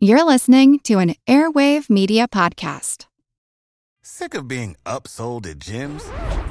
You're listening to an Airwave Media Podcast. Sick of being upsold at gyms?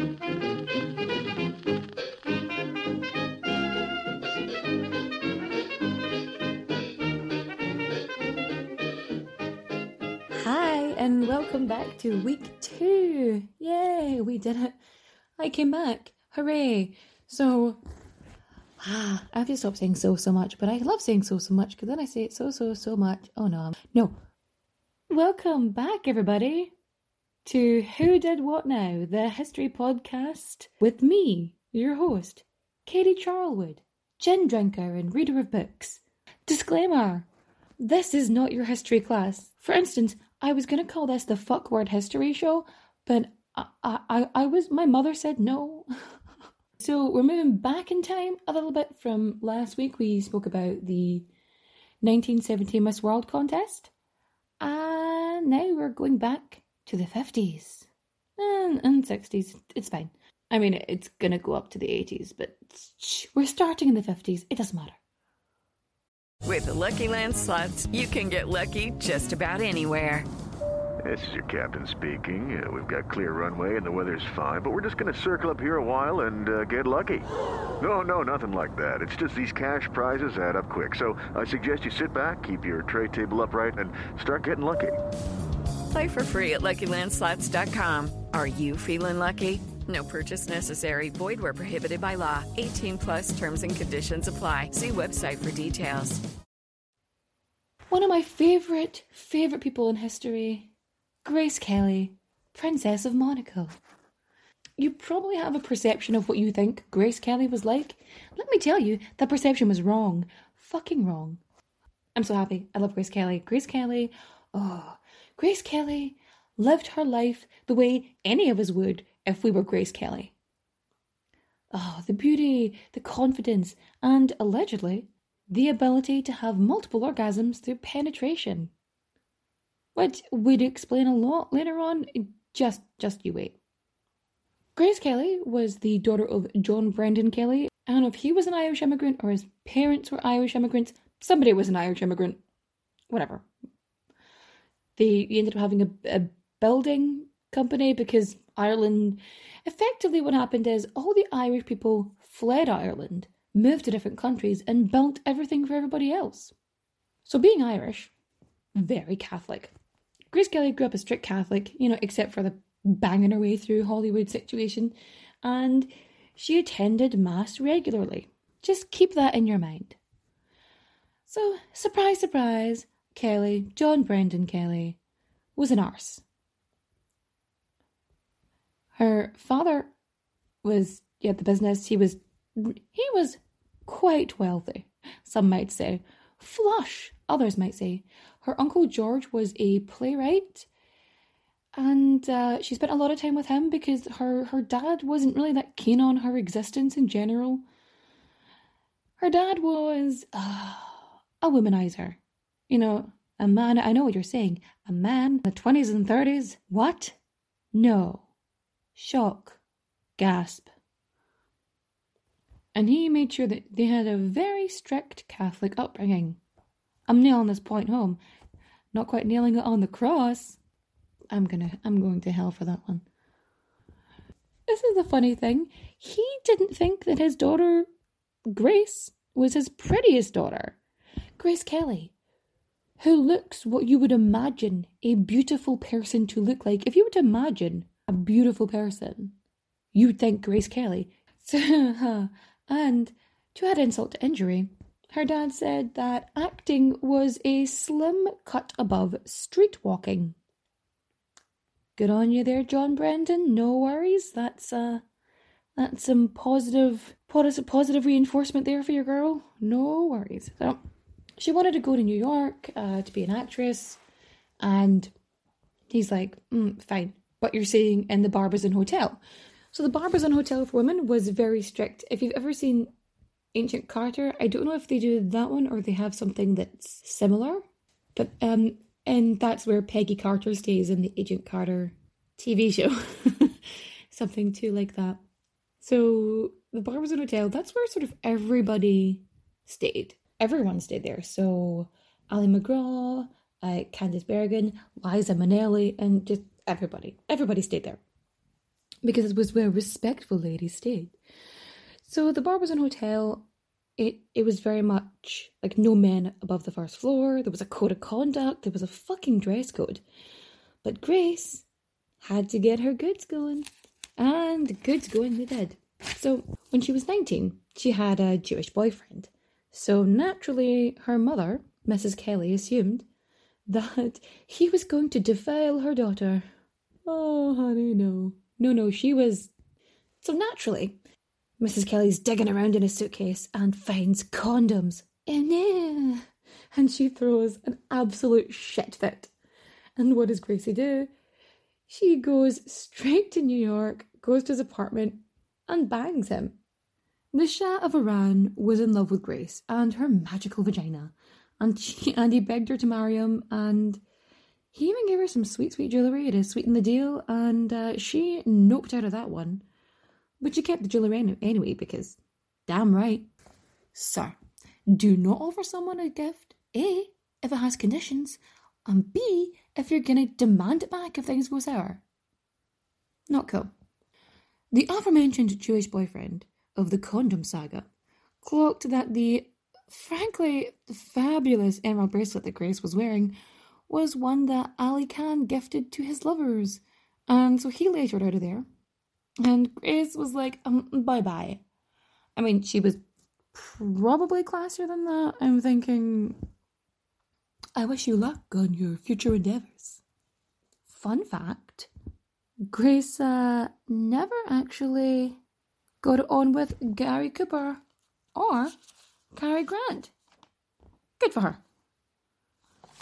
Hi, and welcome back to week two. Yay, we did it. I came back. Hooray. So, ah, I have to stop saying so, so much, but I love saying so, so much because then I say it so, so, so much. Oh no, no. Welcome back, everybody, to Who Did What Now, the history podcast with me, your host, Katie Charlwood, gin drinker and reader of books. Disclaimer this is not your history class. For instance, I was going to call this the fuck word history show, but I, I, I was, my mother said no. so we're moving back in time a little bit from last week. We spoke about the 1970 Miss World contest. And now we're going back to the 50s and, and 60s. It's fine. I mean, it's going to go up to the 80s, but shh, we're starting in the 50s. It doesn't matter. With the Lucky Land slots, you can get lucky just about anywhere. This is your captain speaking. Uh, we've got clear runway and the weather's fine, but we're just going to circle up here a while and uh, get lucky. No, no, nothing like that. It's just these cash prizes add up quick. So I suggest you sit back, keep your tray table upright, and start getting lucky. Play for free at LuckyLandSlots.com. Are you feeling lucky? No purchase necessary. Void where prohibited by law. 18 plus terms and conditions apply. See website for details. One of my favourite, favourite people in history, Grace Kelly, Princess of Monaco. You probably have a perception of what you think Grace Kelly was like. Let me tell you, that perception was wrong. Fucking wrong. I'm so happy. I love Grace Kelly. Grace Kelly, oh, Grace Kelly lived her life the way any of us would if we were Grace Kelly. Oh, the beauty, the confidence, and allegedly, the ability to have multiple orgasms through penetration. Which would explain a lot later on. Just just you wait. Grace Kelly was the daughter of John Brendan Kelly. I don't know if he was an Irish immigrant or his parents were Irish immigrants. Somebody was an Irish immigrant. Whatever. They ended up having a, a building company because Ireland effectively what happened is all the Irish people fled Ireland, moved to different countries, and built everything for everybody else. So being Irish, very Catholic. Grace Kelly grew up a strict Catholic, you know, except for the banging her way through Hollywood situation, and she attended Mass regularly. Just keep that in your mind. So, surprise, surprise, Kelly, John Brendan Kelly, was an arse. Her father was yeah the business. He was he was quite wealthy. Some might say flush. Others might say her uncle George was a playwright, and uh, she spent a lot of time with him because her her dad wasn't really that keen on her existence in general. Her dad was uh, a womanizer, you know, a man. I know what you're saying. A man in the twenties and thirties. What? No shock, gasp. And he made sure that they had a very strict Catholic upbringing. I'm nailing this point home, not quite nailing it on the cross. I'm gonna, I'm going to hell for that one. This is the funny thing. He didn't think that his daughter, Grace, was his prettiest daughter. Grace Kelly, who looks what you would imagine a beautiful person to look like. If you were to imagine a beautiful person, you'd think Grace Kelly. And to add insult to injury, her dad said that acting was a slim cut above street walking. Good on you there, John Brendan. No worries. That's uh that's some positive positive positive reinforcement there for your girl. No worries. So she wanted to go to New York uh, to be an actress, and he's like, mm, fine, but you're staying in the Barbizon Hotel. So the Barbizon Hotel for Women was very strict. If you've ever seen Agent Carter, I don't know if they do that one or they have something that's similar, but um, and that's where Peggy Carter stays in the Agent Carter TV show, something too like that. So the Barbizon Hotel, that's where sort of everybody stayed. Everyone stayed there. So Ali MacGraw, uh, Candice Bergen, Liza Minnelli, and just everybody. Everybody stayed there because it was where respectful ladies stayed. So the Barbizon Hotel, it it was very much like no men above the first floor. There was a code of conduct. There was a fucking dress code. But Grace had to get her goods going, and goods going they did. So when she was nineteen, she had a Jewish boyfriend. So naturally, her mother, Mrs. Kelly, assumed that he was going to defile her daughter. Oh, honey, no. No, no, she was. So naturally, Mrs. Kelly's digging around in a suitcase and finds condoms. And, and she throws an absolute shit fit. And what does Gracie do? She goes straight to New York, goes to his apartment, and bangs him. The Shah of Iran was in love with Grace and her magical vagina, and she and he begged her to marry him, and he even gave her some sweet, sweet jewellery to sweeten the deal, and uh, she noped out of that one. But she kept the jewellery anyway, because damn right. Sir, do not offer someone a gift, A, if it has conditions, and B, if you're gonna demand it back if things go sour. Not cool. The aforementioned Jewish boyfriend of the condom saga clocked that the frankly fabulous emerald bracelet that Grace was wearing was one that Ali Khan gifted to his lovers. And so he later out of there. And Grace was like, um, bye bye. I mean, she was probably classier than that. I'm thinking, I wish you luck on your future endeavors. Fun fact Grace uh, never actually got on with Gary Cooper or Cary Grant. Good for her.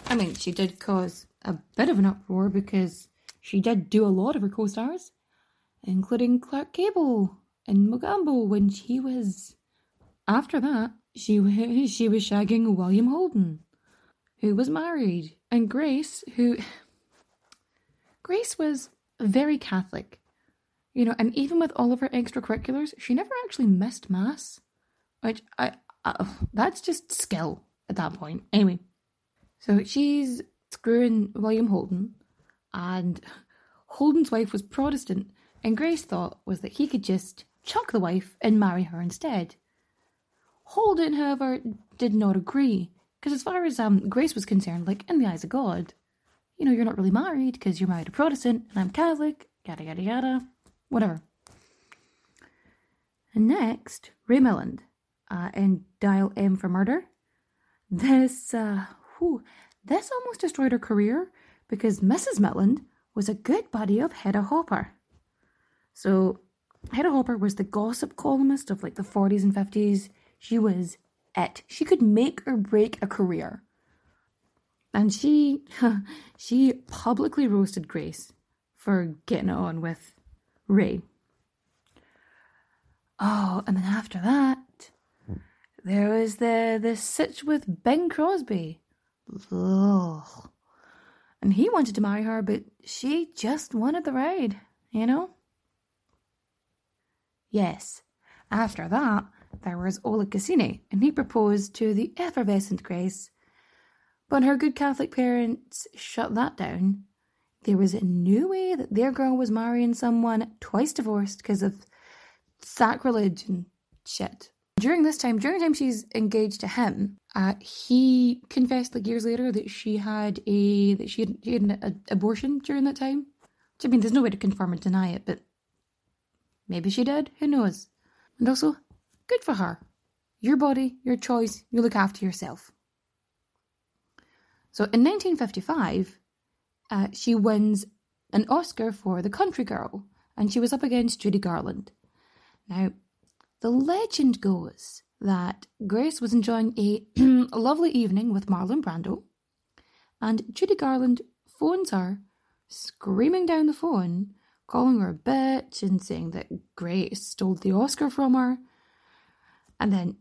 I mean, she did cause a bit of an uproar because she did do a lot of her co stars, including Clark Gable and Mogambo when she was. After that, she, she was shagging William Holden, who was married, and Grace, who. Grace was very Catholic, you know, and even with all of her extracurriculars, she never actually missed Mass, which I. Uh, that's just skill at that point. Anyway, so she's screwing William Holden, and Holden's wife was Protestant, and Grace thought was that he could just chuck the wife and marry her instead. Holden, however, did not agree, because as far as um, Grace was concerned, like in the eyes of God, you know, you're not really married because you're married a Protestant and I'm Catholic, yada yada yada, whatever. And next, Ray Milland uh, in Dial M for Murder. This uh, whew, this almost destroyed her career because Mrs. Milland was a good buddy of Hedda Hopper. So, Hedda Hopper was the gossip columnist of like the 40s and 50s. She was it. She could make or break a career. And she she publicly roasted Grace for getting on with Ray. Oh, and then after that, there was the the sitch with Bing Crosby. Ugh. And he wanted to marry her, but she just wanted the ride, you know? Yes. After that, there was Oleg Cassini, and he proposed to the effervescent Grace. But her good Catholic parents shut that down. There was no way that their girl was marrying someone twice divorced because of sacrilege and shit. During this time, during the time she's engaged to him, Uh, he confessed like years later that she had a that she had, she had an a, abortion during that time. Which, I mean, there's no way to confirm or deny it, but maybe she did. Who knows? And also, good for her. Your body, your choice. You look after yourself. So in 1955, uh, she wins an Oscar for The Country Girl, and she was up against Judy Garland. Now, the legend goes that Grace was enjoying a, a lovely evening with Marlon Brando, and Judy Garland phones her, screaming down the phone, calling her a bitch and saying that Grace stole the Oscar from her. And then,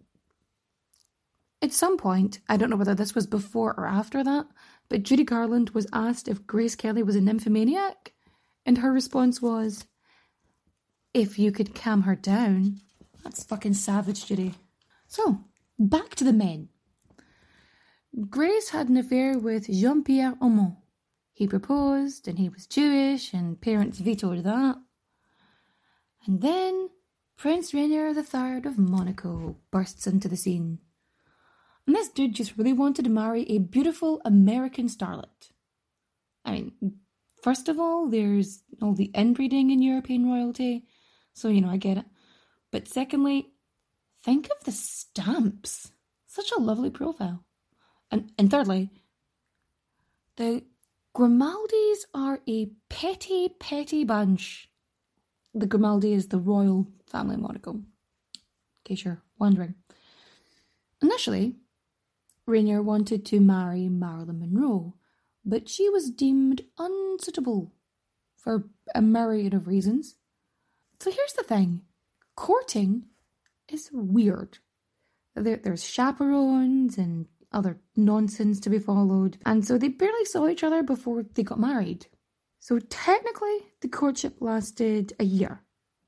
at some point, I don't know whether this was before or after that, but Judy Garland was asked if Grace Kelly was a nymphomaniac, and her response was, If you could calm her down. That's fucking savage, Judy. So, back to the men. Grace had an affair with Jean Pierre Aumont. He proposed, and he was Jewish, and parents vetoed that. And then Prince Rainier III of Monaco bursts into the scene. And this dude just really wanted to marry a beautiful American starlet. I mean, first of all, there's all the inbreeding in European royalty, so you know, I get it. But secondly, Think of the stamps. Such a lovely profile. And, and thirdly, the Grimaldis are a petty, petty bunch. The Grimaldi is the royal family Monaco, in case you're wondering. Initially, Rainier wanted to marry Marilyn Monroe, but she was deemed unsuitable for a myriad of reasons. So here's the thing courting is weird. There, there's chaperones and other nonsense to be followed, and so they barely saw each other before they got married. So technically, the courtship lasted a year,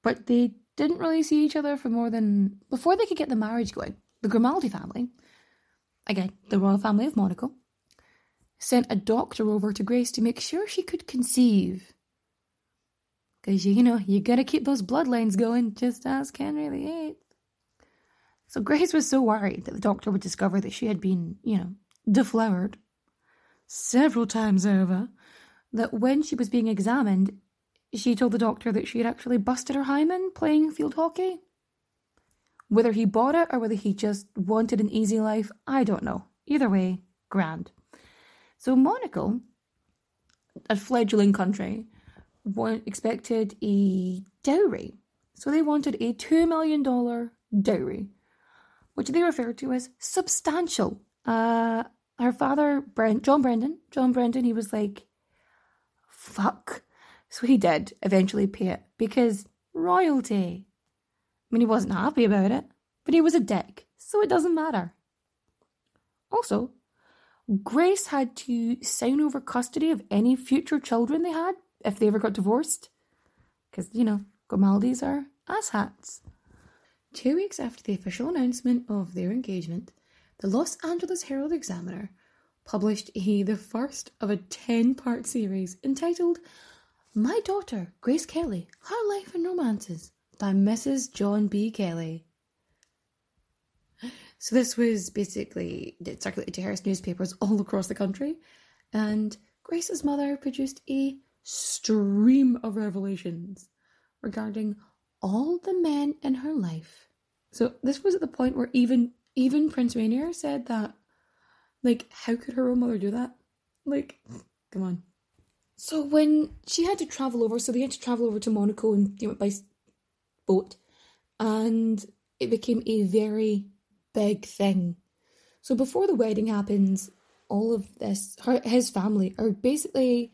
but they didn't really see each other for more than before they could get the marriage going. The Grimaldi family, again, the royal family of Monaco, sent a doctor over to Grace to make sure she could conceive. Because, you know, you gotta keep those bloodlines going, just as Henry VIII. So Grace was so worried that the doctor would discover that she had been, you know, deflowered several times over that when she was being examined, she told the doctor that she had actually busted her hymen playing field hockey. Whether he bought it or whether he just wanted an easy life, I don't know. Either way, grand. So Monaco, a fledgling country, expected a dowry. So they wanted a $2 million dowry which they refer to as substantial. Uh, her father, Brent, John Brendan, John Brendan, he was like, fuck. So he did eventually pay it because royalty. I mean, he wasn't happy about it, but he was a dick, so it doesn't matter. Also, Grace had to sign over custody of any future children they had if they ever got divorced. Because, you know, Grimaldis are asshats. Two weeks after the official announcement of their engagement, the Los Angeles Herald Examiner published a, the first of a 10 part series entitled My Daughter, Grace Kelly Her Life and Romances by Mrs. John B. Kelly. So, this was basically it circulated to Hearst newspapers all across the country, and Grace's mother produced a stream of revelations regarding all the men in her life. So this was at the point where even even Prince Rainier said that like how could her own mother do that? Like come on. So when she had to travel over, so they had to travel over to Monaco and they went by boat, and it became a very big thing. So before the wedding happens, all of this, her, his family are basically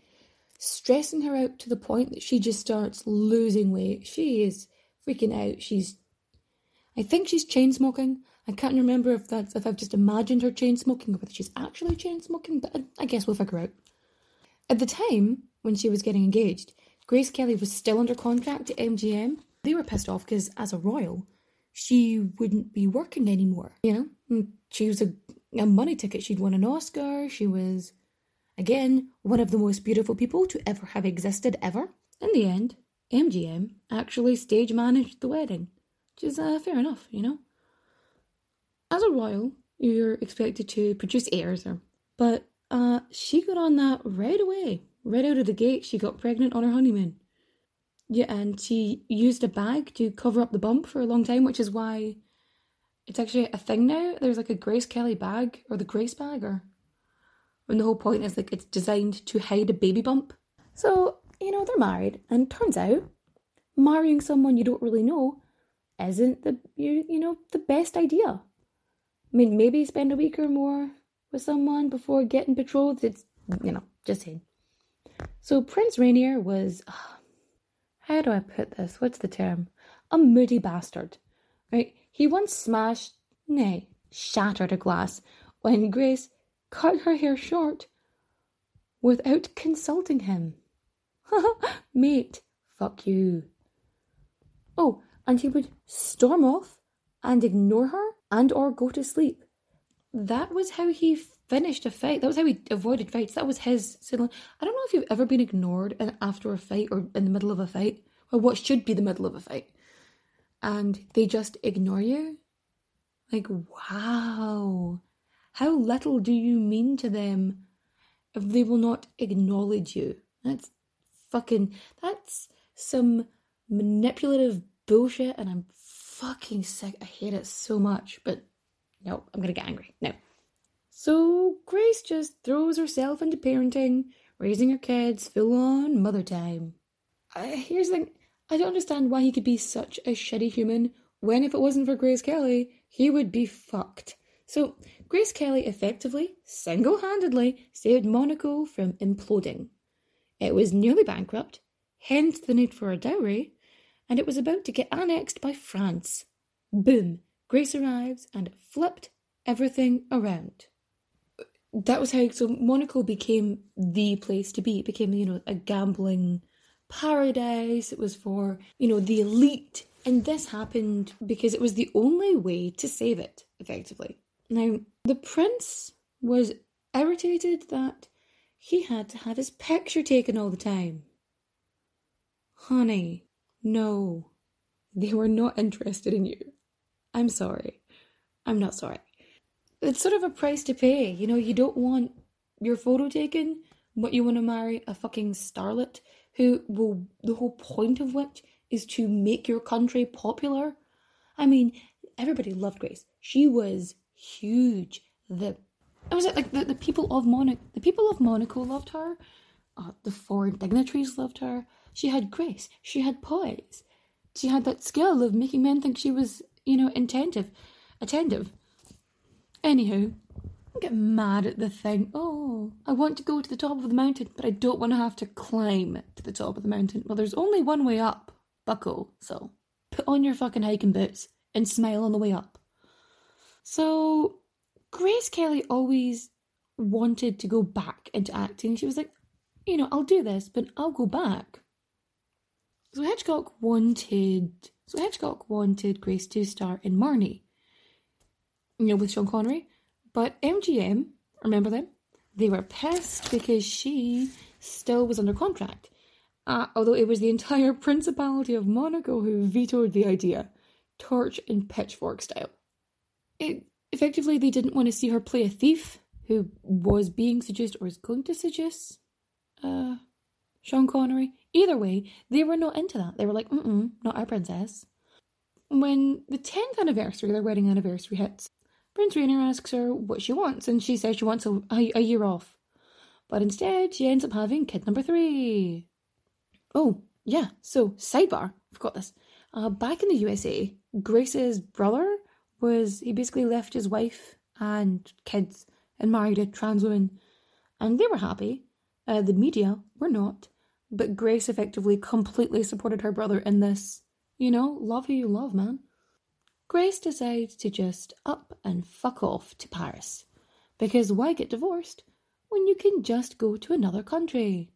stressing her out to the point that she just starts losing weight. She is freaking out. She's, I think she's chain smoking. I can't remember if that's if I've just imagined her chain smoking or whether she's actually chain smoking, but I, I guess we'll figure out. At the time when she was getting engaged, Grace Kelly was still under contract to MGM. They were pissed off because, as a royal, she wouldn't be working anymore. You know, mm, she was a, a money ticket. She'd won an Oscar. She was, again, one of the most beautiful people to ever have existed ever. In the end, MGM actually stage managed the wedding, which is uh, fair enough, you know. As a royal, you're expected to produce heirs. But uh, she got on that right away. Right out of the gate, she got pregnant on her honeymoon. Yeah, and she used a bag to cover up the bump for a long time, which is why it's actually a thing now. There's like a Grace Kelly bag or the Grace bag, or when the whole point is like it's designed to hide a baby bump. So you know they're married, and turns out marrying someone you don't really know isn't the you you know the best idea. I mean, maybe spend a week or more with someone before getting betrothed. It's you know just saying. So Prince Rainier was. Uh, how do I put this? What's the term? A moody bastard. Right? He once smashed, nay, shattered a glass when Grace cut her hair short without consulting him. Mate, fuck you. Oh, and he would storm off and ignore her and or go to sleep. That was how he finished a fight. That was how he avoided fights. That was his signal. I don't know if you've ever been ignored after a fight or in the middle of a fight, or what should be the middle of a fight, and they just ignore you. Like, wow. How little do you mean to them if they will not acknowledge you? That's fucking, that's some manipulative bullshit, and I'm fucking sick. I hate it so much, but no, I'm gonna get angry. No. So Grace just throws herself into parenting, raising her kids, full on mother time. Uh, here's the thing I don't understand why he could be such a shitty human when, if it wasn't for Grace Kelly, he would be fucked. So, Grace Kelly effectively, single handedly, saved Monaco from imploding. It was nearly bankrupt, hence the need for a dowry, and it was about to get annexed by France. Boom! Grace arrives and flipped everything around that was how so Monaco became the place to be. It became, you know, a gambling paradise. It was for, you know, the elite. And this happened because it was the only way to save it, effectively. Now, the prince was irritated that he had to have his picture taken all the time. Honey, no, they were not interested in you. I'm sorry. I'm not sorry it's sort of a price to pay. You know, you don't want your photo taken, but you want to marry a fucking starlet who will, the whole point of which is to make your country popular. I mean, everybody loved Grace. She was huge. The I was like the, the people of Monaco, the people of Monaco loved her. Uh, the foreign dignitaries loved her. She had grace. She had poise. She had that skill of making men think she was, you know, attentive, attentive. Anywho, I get mad at the thing. Oh, I want to go to the top of the mountain, but I don't want to have to climb to the top of the mountain. Well, there's only one way up, buckle, so put on your fucking hiking boots and smile on the way up. So, Grace Kelly always wanted to go back into acting. She was like, you know, I'll do this, but I'll go back. So Hitchcock wanted, so Hitchcock wanted Grace to star in Marnie you know, with Sean Connery. But MGM, remember them? They were pissed because she still was under contract. Uh, although it was the entire Principality of Monaco who vetoed the idea, torch and pitchfork style. It, effectively, they didn't want to see her play a thief who was being seduced or was going to seduce uh, Sean Connery. Either way, they were not into that. They were like, mm not our princess. When the 10th anniversary, their wedding anniversary hits, Prince Rainier asks her what she wants, and she says she wants a, a, a year off. But instead, she ends up having kid number three. Oh, yeah, so sidebar, forgot this. Uh, back in the USA, Grace's brother was, he basically left his wife and kids and married a trans woman. And they were happy. Uh, the media were not. But Grace effectively completely supported her brother in this, you know, love who you love, man. Grace decides to just up and fuck off to Paris. Because why get divorced when you can just go to another country?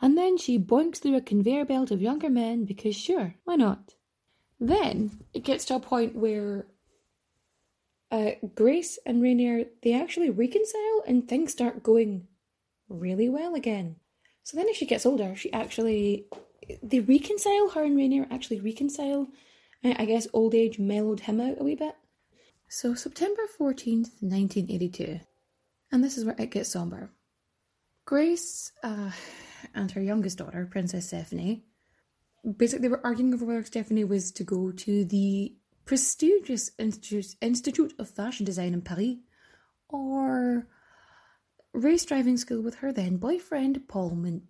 And then she boinks through a conveyor belt of younger men because sure, why not? Then it gets to a point where uh, Grace and Rainier they actually reconcile and things start going really well again. So then as she gets older, she actually they reconcile her and Rainier actually reconcile I guess old age mellowed him out a wee bit. So, September 14th, 1982. And this is where it gets somber. Grace uh, and her youngest daughter, Princess Stephanie, basically were arguing over whether Stephanie was to go to the prestigious Institute, Institute of Fashion Design in Paris or race driving school with her then boyfriend, Paul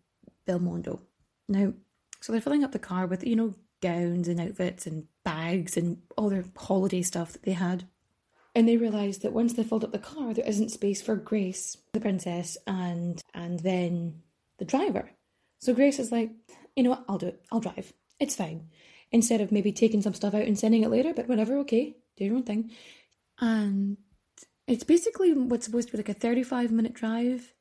Belmondo. Now, so they're filling up the car with, you know, gowns and outfits and bags and all their holiday stuff that they had. And they realised that once they filled up the car, there isn't space for Grace, the princess, and and then the driver. So Grace is like, you know what, I'll do it. I'll drive. It's fine. Instead of maybe taking some stuff out and sending it later, but whatever, okay, do your own thing. And it's basically what's supposed to be like a 35 minute drive.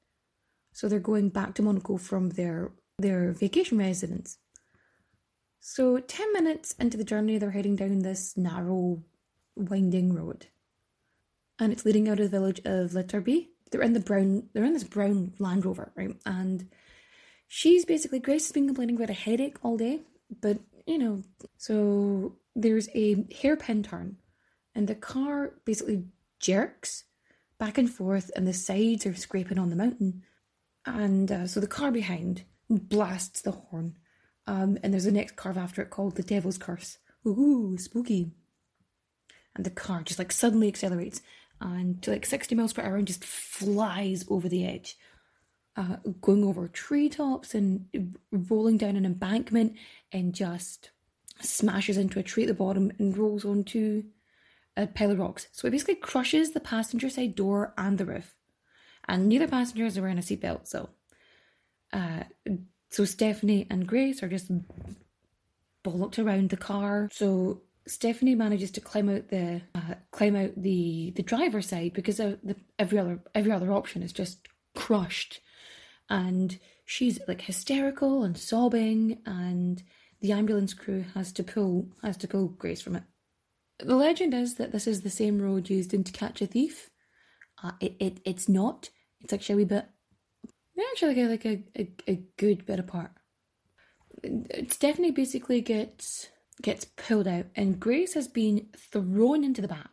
So they're going back to Monaco from their their vacation residence. So 10 minutes into the journey, they're heading down this narrow, winding road and it's leading out of the village of La Turbie. They're in the brown, they're in this brown Land Rover, right? And she's basically Grace has been complaining about a headache all day, but you know, so there's a hairpin turn, and the car basically jerks back and forth, and the sides are scraping on the mountain, and uh, so the car behind blasts the horn, um, and there's a next car after it called the Devil's Curse. Ooh, spooky. And the car just like suddenly accelerates and to like 60 miles per hour and just flies over the edge, uh, going over treetops and rolling down an embankment and just smashes into a tree at the bottom and rolls onto a pile of rocks. So it basically crushes the passenger side door and the roof. And neither passenger is wearing a seatbelt, so uh, so Stephanie and Grace are just bollocked around the car. So Stephanie manages to climb out the uh, climb out the the driver's side because the, every other every other option is just crushed, and she's like hysterical and sobbing, and the ambulance crew has to pull has to pull Grace from it. The legend is that this is the same road used in To Catch a Thief. Uh, it, it it's not. It's actually a wee bit. Actually, like a like a, a, a good bit apart. Stephanie basically gets gets pulled out, and Grace has been thrown into the back.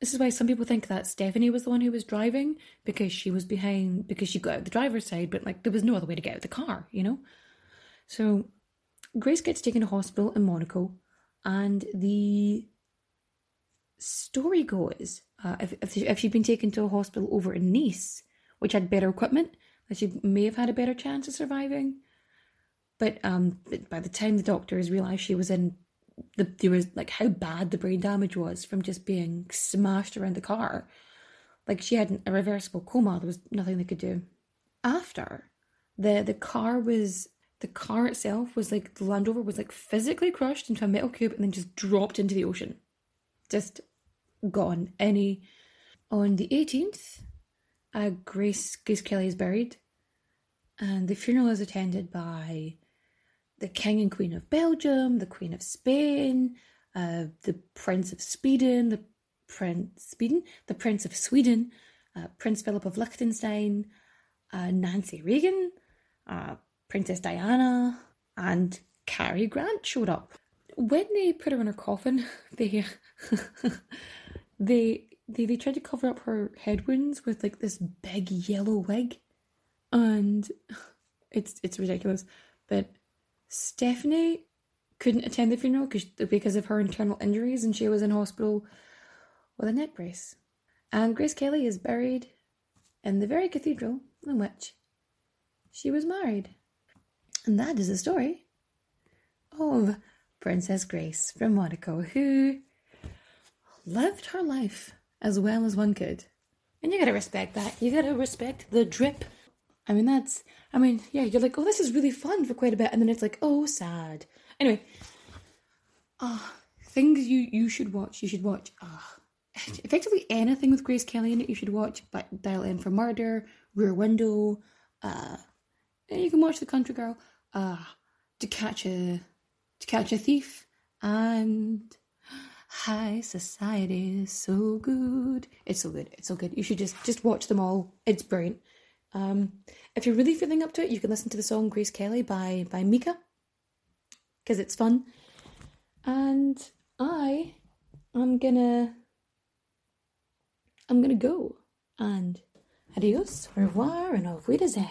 This is why some people think that Stephanie was the one who was driving because she was behind, because she got out the driver's side, but like there was no other way to get out of the car, you know? So Grace gets taken to hospital in Monaco, and the story goes uh, if, if, if she'd been taken to a hospital over in Nice, which had better equipment, that she may have had a better chance of surviving. But um, by the time the doctors realised she was in the there was like how bad the brain damage was from just being smashed around the car, like she had an irreversible coma. There was nothing they could do. After the the car was the car itself was like the Land Rover was like physically crushed into a metal cube and then just dropped into the ocean, just gone. Any on the eighteenth, uh, Grace Grace Kelly is buried, and the funeral is attended by the King and Queen of Belgium, the Queen of Spain, uh, the Prince of Sweden, the Prince Sweden, the Prince of Sweden, uh, Prince Philip of Liechtenstein, uh, Nancy Reagan, uh, Princess Diana, and Cary Grant showed up. When they put her in her coffin, they they they they tried to cover up her head wounds with like this big yellow wig, and it's it's ridiculous. But Stephanie couldn't attend the funeral because of her internal injuries and she was in hospital with a neck brace. And Grace Kelly is buried in the very cathedral in which she was married. And that is the story of Princess Grace from Monaco, who lived her life as well as one could. And you gotta respect that. You gotta respect the drip I mean, that's, I mean, yeah, you're like, oh, this is really fun for quite a bit. And then it's like, oh, sad. Anyway, ah, things you, you should watch. You should watch, ah, effectively anything with Grace Kelly in it, you should watch. But Dial M for Murder, Rear Window, uh, you can watch The Country Girl, uh, To Catch a, To Catch a Thief, and High Society is so good. It's so good. It's so good. You should just, just watch them all. It's brilliant. Um, if you're really feeling up to it, you can listen to the song Grace Kelly by, by Mika because it's fun. And I am gonna I'm gonna go. And adios, au revoir, and auf Wiedersehen.